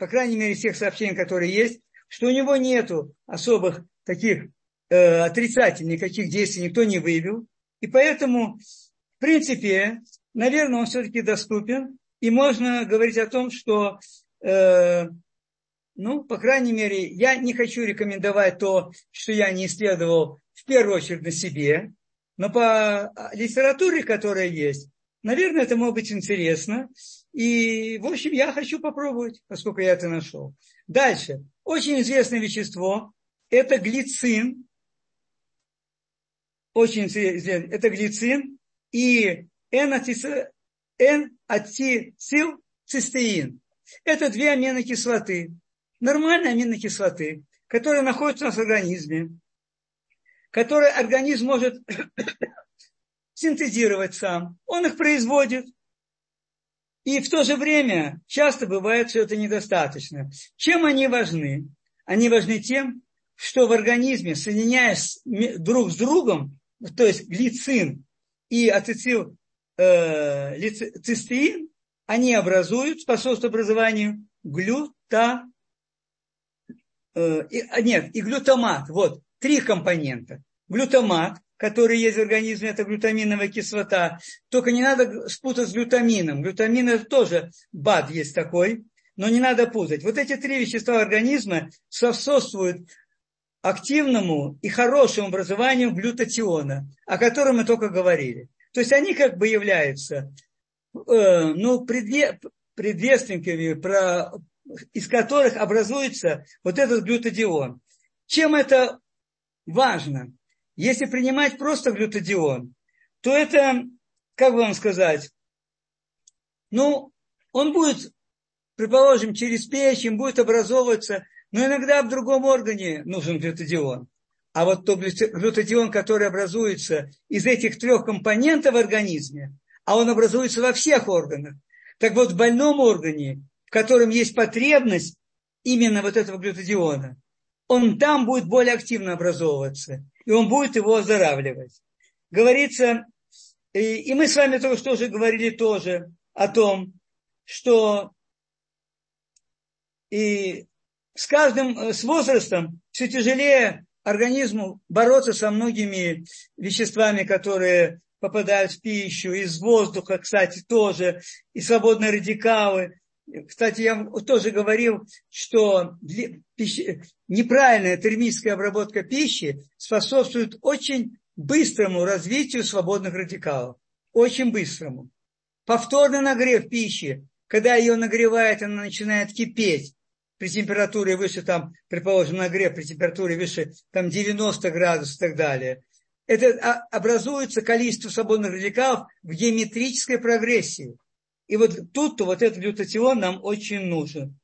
[SPEAKER 1] по крайней мере, всех сообщений, которые есть, что у него нету особых таких э, отрицательных никаких действий никто не выявил. И поэтому, в принципе, наверное, он все-таки доступен. И можно говорить о том, что э, ну, по крайней мере, я не хочу рекомендовать то, что я не исследовал в первую очередь на себе, но по а, литературе, которая есть, наверное, это может быть интересно. И, в общем, я хочу попробовать, поскольку я это нашел. Дальше. Очень известное вещество – это глицин. Очень известно. Это глицин и N-ацетилцистеин. Это две аминокислоты. Нормальные аминокислоты, которые находятся у нас в организме, которые организм может синтезировать сам. Он их производит. И в то же время часто бывает, что это недостаточно. Чем они важны? Они важны тем, что в организме, соединяясь друг с другом, то есть глицин и ацетил э, цистеин, они образуют, способствуют образованию глюта, э, а, нет, и глютамат. Вот, три компонента. Глютамат, который есть в организме, это глютаминовая кислота. Только не надо спутать с глютамином. Глютамин это тоже БАД есть такой, но не надо путать. Вот эти три вещества организма способствуют активному и хорошему образованию глютатиона, о котором мы только говорили. То есть они как бы являются э, ну, предве, предвестниками, про, из которых образуется вот этот глютадион. Чем это важно? Если принимать просто глютадион, то это, как вам сказать, ну, он будет, предположим, через печень будет образовываться, но иногда в другом органе нужен глютадион. А вот тот глютатион, который образуется из этих трех компонентов в организме, а он образуется во всех органах. Так вот, в больном органе, в котором есть потребность именно вот этого глютатиона, он там будет более активно образовываться, и он будет его оздоравливать. Говорится, и, и мы с вами только что уже говорили тоже о том, что и с каждым, э, с возрастом все тяжелее организму бороться со многими веществами, которые попадают в пищу, из воздуха, кстати, тоже, и свободные радикалы. Кстати, я тоже говорил, что неправильная термическая обработка пищи способствует очень быстрому развитию свободных радикалов. Очень быстрому. Повторный нагрев пищи, когда ее нагревает, она начинает кипеть при температуре выше, там, предположим, нагрев при температуре выше там, 90 градусов и так далее, это образуется количество свободных радикалов в геометрической прогрессии. И вот тут-то вот этот глютатион нам очень нужен.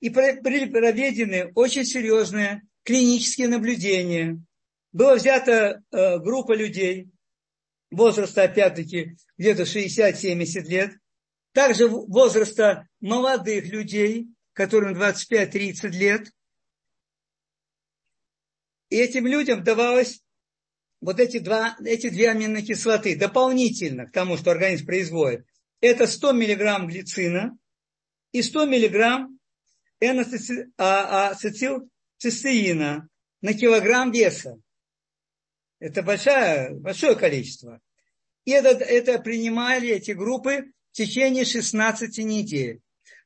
[SPEAKER 1] И проведены очень серьезные клинические наблюдения. Была взята э, группа людей возраста, опять-таки, где-то 60-70 лет, также возраста молодых людей, которым 25-30 лет. И этим людям давалось вот эти, два, эти две аминокислоты дополнительно к тому, что организм производит. Это 100 миллиграмм глицина и 100 миллиграмм ацетилцистеина на килограмм веса. Это большое, большое количество. И это, это принимали эти группы в течение 16 недель.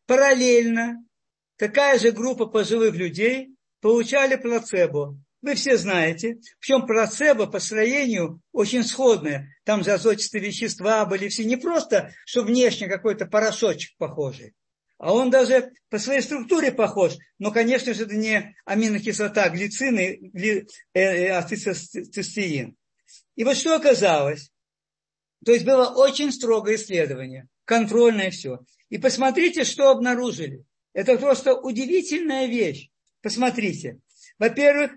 [SPEAKER 1] Параллельно такая же группа пожилых людей получали плацебо. Вы все знаете, причем плацебо по строению очень сходное. Там же азотистые вещества были все не просто, что внешне какой-то порошочек похожий, а он даже по своей структуре похож. Но, конечно же, это не аминокислота, глицин и гли, э, э, ацетилцистеин. И вот что оказалось? То есть было очень строгое исследование, контрольное все. И посмотрите, что обнаружили. Это просто удивительная вещь. Посмотрите. Во-первых,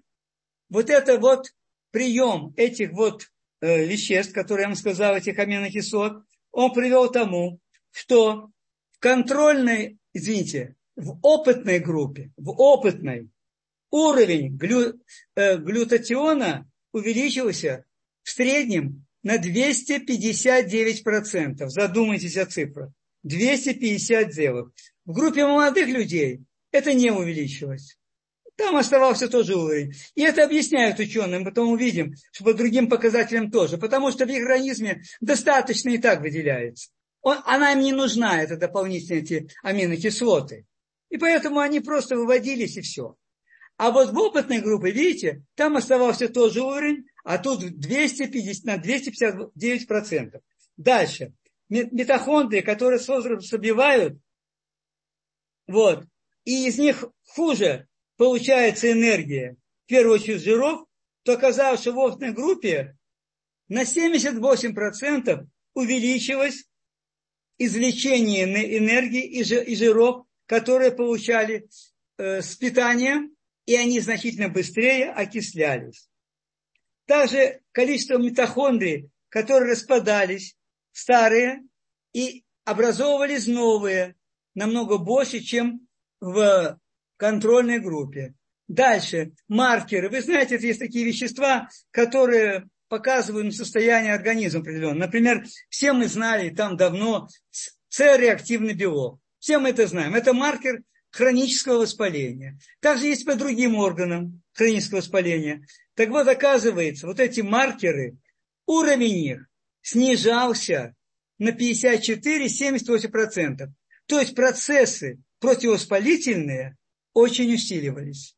[SPEAKER 1] вот это вот прием этих вот э, веществ, которые я вам сказал, этих аминокислот, он привел к тому, что в контрольной, извините, в опытной группе, в опытной, уровень глю, э, глютатиона увеличился в среднем на 259%. Задумайтесь о цифрах. 259. В группе молодых людей это не увеличилось. Там оставался тоже уровень. И это объясняют ученым, потом увидим, что по другим показателям тоже. Потому что в их организме достаточно и так выделяется. Он, она им не нужна, это дополнительные эти аминокислоты. И поэтому они просто выводились и все. А вот в опытной группе, видите, там оставался тот же уровень, а тут 250, на 259 процентов. Дальше. Митохондрии, которые с возрастом собивают, вот, и из них хуже получается энергия, в первую очередь жиров, то оказалось, что в опытной группе на 78% увеличилось извлечение энергии и жиров, которые получали э, с питания, и они значительно быстрее окислялись. Также количество митохондрий, которые распадались, старые, и образовывались новые, намного больше, чем в контрольной группе. Дальше, маркеры. Вы знаете, есть такие вещества, которые показывают состояние организма определенного. Например, все мы знали там давно С-реактивный белок. Все мы это знаем. Это маркер хронического воспаления. Также есть по другим органам хронического воспаления. Так вот, оказывается, вот эти маркеры, уровень их снижался на 54-78%. То есть процессы противовоспалительные очень усиливались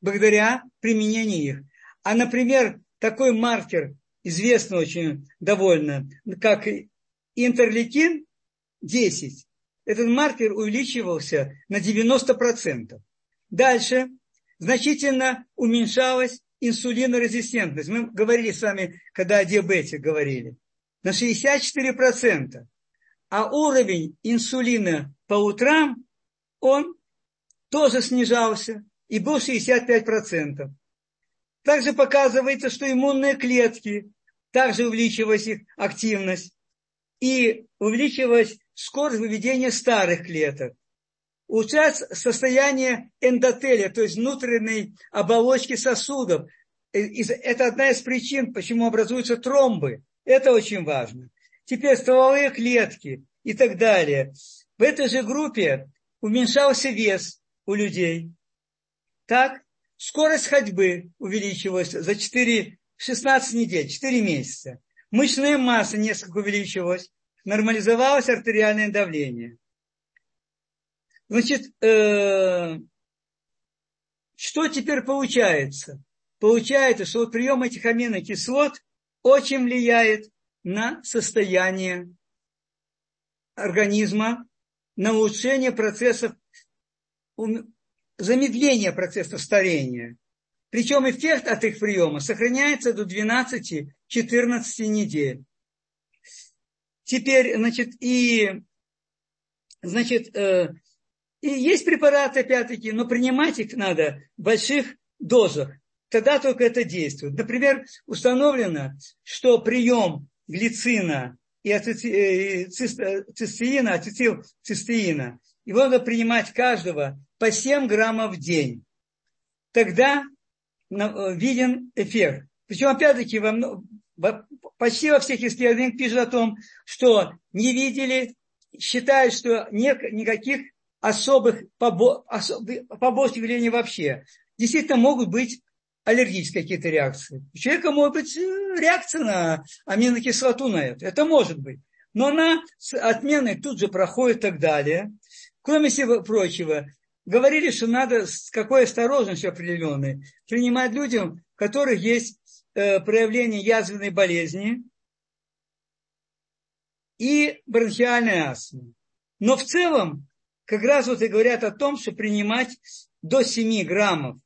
[SPEAKER 1] благодаря применению их. А, например, такой маркер, известный очень довольно, как интерлейкин 10, этот маркер увеличивался на 90%. Дальше значительно уменьшалась инсулинорезистентность. Мы говорили с вами, когда о диабете говорили. На 64%. А уровень инсулина по утрам, он тоже снижался и был 65%. Также показывается, что иммунные клетки, также увеличивалась их активность и увеличивалась скорость выведения старых клеток. Улучшается состояние эндотелия, то есть внутренней оболочки сосудов. Это одна из причин, почему образуются тромбы. Это очень важно. Теперь стволовые клетки и так далее. В этой же группе уменьшался вес у людей. Так, скорость ходьбы увеличилась за 4, 16 недель, 4 месяца. Мышечная масса несколько увеличилась нормализовалось артериальное давление. Значит, э, что теперь получается? Получается, что прием этих аминокислот очень влияет на состояние организма, на улучшение процессов, замедление процесса старения. Причем эффект от их приема сохраняется до 12-14 недель. Теперь, значит, и, значит, э, и есть препараты, опять-таки, но принимать их надо в больших дозах. Тогда только это действует. Например, установлено, что прием глицина и э, цистеина, ацетилцистеина, его надо принимать каждого по 7 граммов в день. Тогда э, виден эффект. Причем, опять-таки, почти во всех исследованиях пишут о том, что не видели, считают, что нет никаких особых побочных явлений вообще. Действительно могут быть аллергические какие-то реакции. У человека может быть э, реакция на аминокислоту на это. Это может быть. Но она с отменой тут же проходит и так далее. Кроме всего прочего, говорили, что надо с какой осторожностью определенной принимать людям, у которых есть Э, проявление язвенной болезни и бронхиальной астмы. Но в целом, как раз вот и говорят о том, что принимать до 7 граммов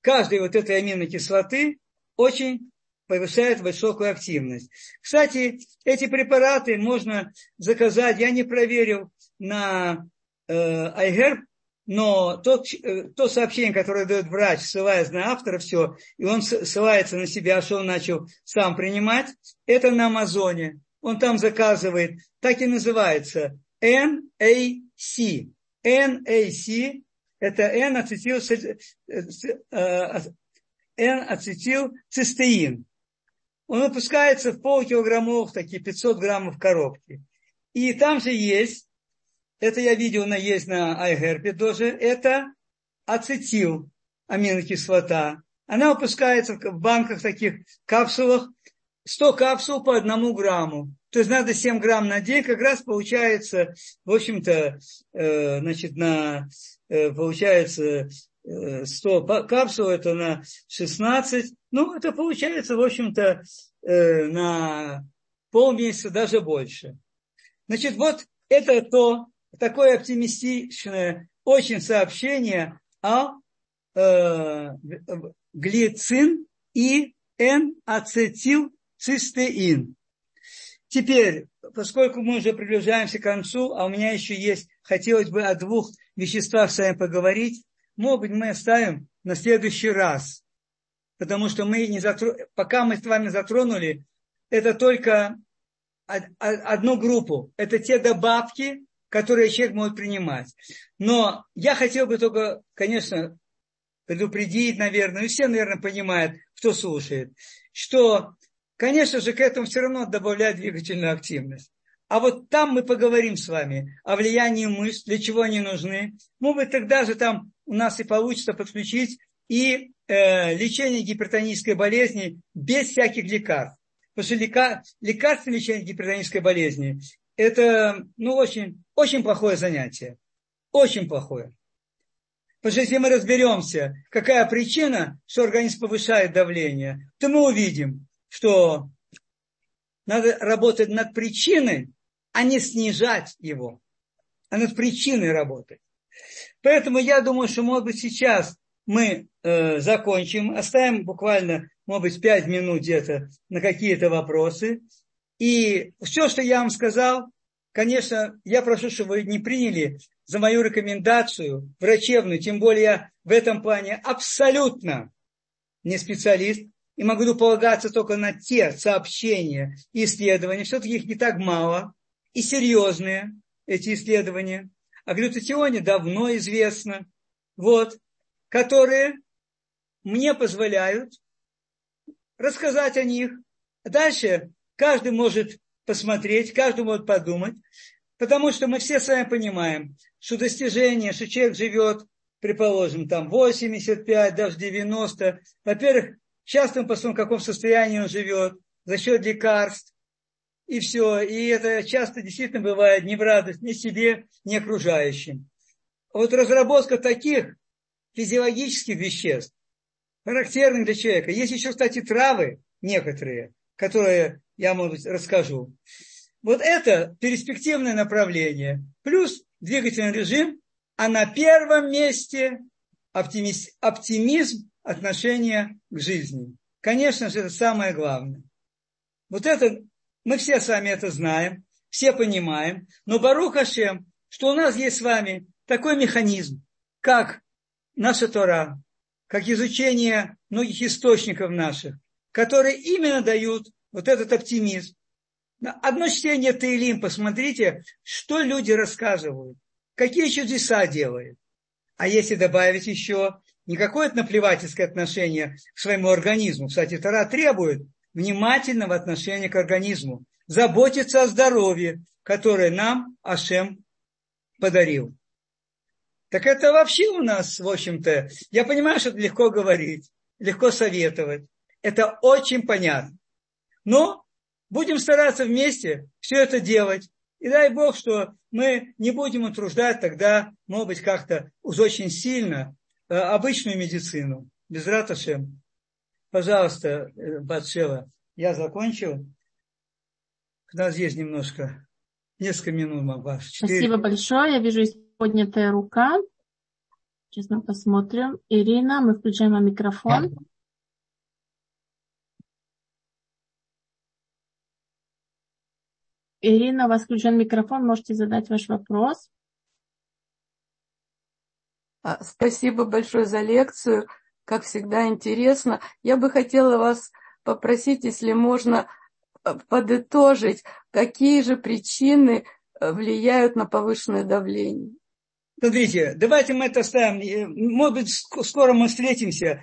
[SPEAKER 1] каждой вот этой аминокислоты очень повышает высокую активность. Кстати, эти препараты можно заказать, я не проверил на э, iHerb, но тот, э, то сообщение, которое дает врач, ссылаясь на автора, все, и он ссылается на себя, что он начал сам принимать, это на Амазоне. Он там заказывает, так и называется, NAC. NAC – это N-ацетил, э, N-ацетилцистеин. Он выпускается в полкилограммовых, такие 500 граммов коробки. И там же есть это я видел, на, есть на iHerb тоже, это ацетил, аминокислота. Она выпускается в банках таких капсулах, 100 капсул по одному грамму. То есть надо 7 грамм на день, как раз получается, в общем-то, э, значит, на, э, получается 100 э, капсул, это на 16. Ну, это получается, в общем-то, э, на полмесяца, даже больше. Значит, вот это то, такое оптимистичное очень сообщение о э, глицин и N-ацетилцистеин. Теперь, поскольку мы уже приближаемся к концу, а у меня еще есть, хотелось бы о двух веществах с вами поговорить, может быть, мы оставим на следующий раз. Потому что мы не затро... пока мы с вами затронули, это только одну группу. Это те добавки, которые человек может принимать. Но я хотел бы только, конечно, предупредить, наверное, и все, наверное, понимают, кто слушает, что, конечно же, к этому все равно добавляют двигательную активность. А вот там мы поговорим с вами о влиянии мышц, для чего они нужны. Может быть, тогда же там у нас и получится подключить и э, лечение гипертонической болезни без всяких лекарств. Потому что лекар, лекарственное лечение гипертонической болезни – это ну, очень, очень плохое занятие. Очень плохое. Потому что если мы разберемся, какая причина, что организм повышает давление, то мы увидим, что надо работать над причиной, а не снижать его, а над причиной работать. Поэтому я думаю, что, может быть, сейчас мы э, закончим, оставим буквально, может быть, пять минут где-то на какие-то вопросы. И все, что я вам сказал, конечно, я прошу, чтобы вы не приняли за мою рекомендацию врачебную, тем более я в этом плане абсолютно не специалист, и могу полагаться только на те сообщения и исследования, все-таки их не так мало, и серьезные эти исследования. О глютатионе давно известно, вот, которые мне позволяют рассказать о них. Дальше каждый может посмотреть, каждый может подумать, потому что мы все с вами понимаем, что достижение, что человек живет, предположим, там 85, даже 90, во-первых, часто мы посмотрим, в каком состоянии он живет, за счет лекарств, и все. И это часто действительно бывает не в радость ни себе, ни окружающим. А вот разработка таких физиологических веществ, характерных для человека. Есть еще, кстати, травы некоторые, которые я, может быть, расскажу. Вот это перспективное направление. Плюс двигательный режим, а на первом месте оптимизм, оптимизм отношения к жизни. Конечно же, это самое главное. Вот это, мы все с вами это знаем, все понимаем, но Барух Хашем, что у нас есть с вами такой механизм, как наша Тора, как изучение многих источников наших, которые именно дают вот этот оптимизм, Одно чтение Таилим, посмотрите, что люди рассказывают, какие чудеса делают. А если добавить еще не какое-то наплевательское отношение к своему организму. Кстати, Тара требует внимательного отношения к организму, заботиться о здоровье, которое нам Ашем подарил. Так это вообще у нас, в общем-то, я понимаю, что это легко говорить, легко советовать. Это очень понятно. Но Будем стараться вместе все это делать. И дай Бог, что мы не будем утруждать тогда, может быть, как-то уж очень сильно э, обычную медицину. Без раташем. Пожалуйста, э, Батшева, я закончил. У нас есть немножко, несколько минут, ваш.
[SPEAKER 2] Спасибо большое. Я вижу, есть поднятая рука. Сейчас мы посмотрим. Ирина, мы включаем микрофон. Ирина, у вас включен микрофон, можете задать ваш вопрос.
[SPEAKER 3] А, спасибо большое за лекцию. Как всегда интересно. Я бы хотела вас попросить, если можно, э, подытожить, какие же причины э, влияют на повышенное давление.
[SPEAKER 1] Смотрите, давайте мы это оставим. Э, может быть, скоро мы встретимся.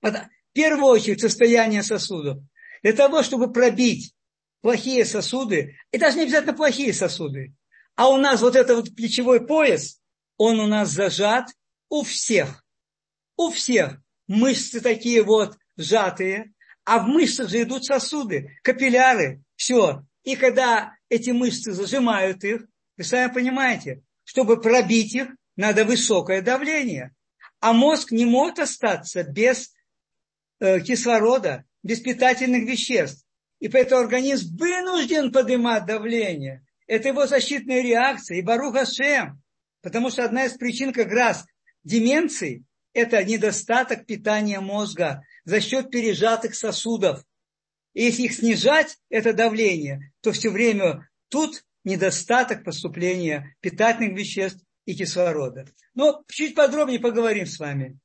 [SPEAKER 1] В первую очередь состояние сосудов. Для того, чтобы пробить плохие сосуды, и даже не обязательно плохие сосуды, а у нас вот этот вот плечевой пояс, он у нас зажат у всех. У всех. Мышцы такие вот сжатые, А в мышцах же идут сосуды, капилляры, все. И когда эти мышцы зажимают их, вы сами понимаете, чтобы пробить их, надо высокое давление. А мозг не может остаться без э, кислорода, без питательных веществ. И поэтому организм вынужден поднимать давление. Это его защитная реакция. И Барух Ашем. Потому что одна из причин как раз деменции – это недостаток питания мозга за счет пережатых сосудов. И если их снижать, это давление, то все время тут недостаток поступления питательных веществ и кислорода. Но чуть подробнее поговорим с вами.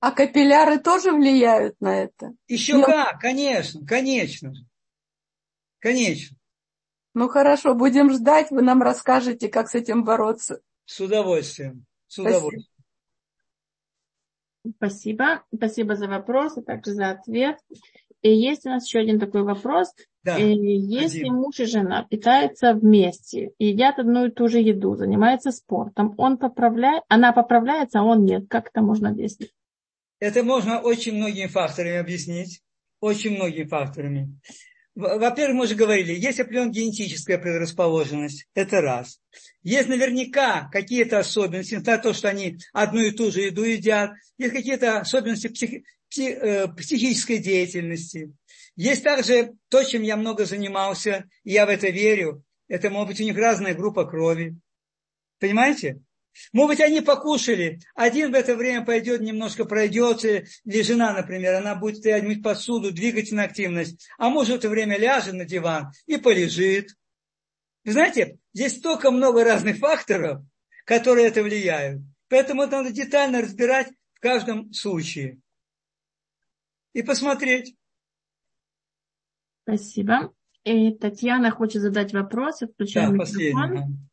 [SPEAKER 3] А капилляры тоже влияют на это?
[SPEAKER 1] Еще Но... как, конечно, конечно. Конечно.
[SPEAKER 3] Ну хорошо, будем ждать, вы нам расскажете, как с этим бороться.
[SPEAKER 1] С удовольствием. С удовольствием.
[SPEAKER 2] Спасибо. Спасибо за вопрос, а также за ответ. И есть у нас еще один такой вопрос. Да, Если один. муж и жена питаются вместе, едят одну и ту же еду, занимаются спортом, он поправляет, она поправляется, а он нет. Как это можно объяснить?
[SPEAKER 1] Это можно очень многими факторами объяснить. Очень многими факторами. Во-первых, мы уже говорили, есть определенная генетическая предрасположенность. Это раз. Есть наверняка какие-то особенности, на то, что они одну и ту же еду едят. Есть какие-то особенности психи- пси- э, психической деятельности. Есть также то, чем я много занимался, и я в это верю. Это может быть у них разная группа крови. Понимаете? Может быть, они покушали. Один в это время пойдет, немножко пройдется. Или жена, например, она будет мыть посуду, двигательная активность. А муж в это время ляжет на диван и полежит. Знаете, здесь столько много разных факторов, которые это влияют. Поэтому это надо детально разбирать в каждом случае. И посмотреть.
[SPEAKER 2] Спасибо. И Татьяна хочет задать вопрос. Включаем да, микрофон.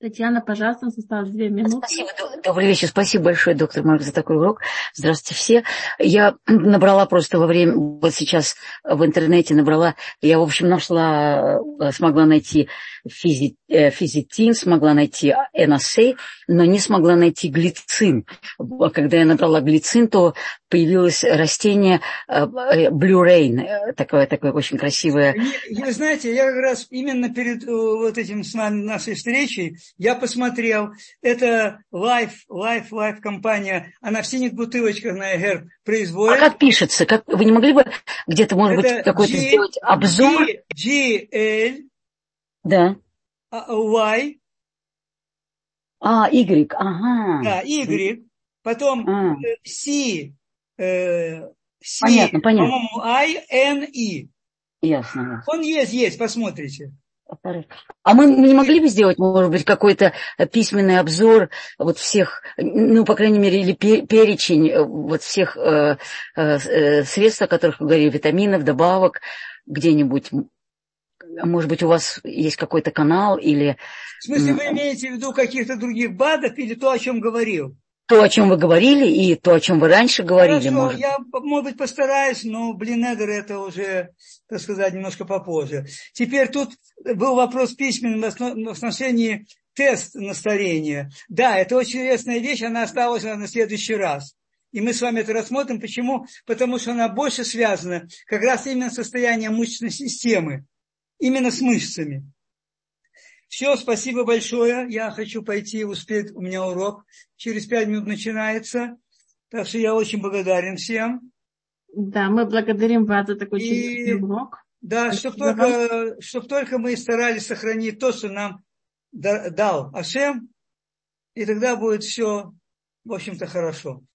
[SPEAKER 2] Татьяна, пожалуйста, осталось две минуты.
[SPEAKER 4] Спасибо, добрый вечер. Спасибо большое, доктор Марк, за такой урок. Здравствуйте все. Я набрала просто во время, вот сейчас в интернете набрала, я, в общем, нашла, э, смогла найти Э, физитин, смогла найти NSA, но не смогла найти глицин. Когда я набрала глицин, то появилось растение э, Blue Rain, э, такое, такое очень красивое.
[SPEAKER 1] Вы знаете, я как раз именно перед вот этим с нами нашей встречей, я посмотрел, это Life, Life, Life компания, она в синих бутылочках на Герб производит.
[SPEAKER 4] А как пишется? Как, вы не могли бы где-то, может это быть, какой-то сделать обзор?
[SPEAKER 1] GL
[SPEAKER 4] да.
[SPEAKER 1] А, y.
[SPEAKER 4] А, Y, ага.
[SPEAKER 1] Да, Y. Потом а. C, э, C,
[SPEAKER 4] понятно, понятно.
[SPEAKER 1] по-моему, I, N, E.
[SPEAKER 4] Ясно.
[SPEAKER 1] Он есть, есть, посмотрите.
[SPEAKER 4] А мы не могли бы сделать, может быть, какой-то письменный обзор вот всех, ну, по крайней мере, или перечень э, вот всех э, э, средств, о которых вы говорили, витаминов, добавок, где-нибудь может быть, у вас есть какой-то канал или...
[SPEAKER 1] В смысле, вы имеете в виду каких-то других БАДов или то, о чем говорил?
[SPEAKER 4] То, о чем вы говорили, и то, о чем вы раньше говорили. Хорошо, может...
[SPEAKER 1] я, может быть, постараюсь, но Блинедер это уже, так сказать, немножко попозже. Теперь тут был вопрос письменный в отношении тест на старение. Да, это очень интересная вещь, она осталась на следующий раз. И мы с вами это рассмотрим. Почему? Потому что она больше связана как раз именно с состоянием мышечной системы именно с мышцами. Все, спасибо большое. Я хочу пойти успеть, у меня урок через пять минут начинается. Так что я очень благодарен всем.
[SPEAKER 2] Да, мы благодарим вас за такой и, урок.
[SPEAKER 1] Да, чтобы только, чтоб только мы старались сохранить то, что нам дал Ашем, и тогда будет все, в общем-то, хорошо.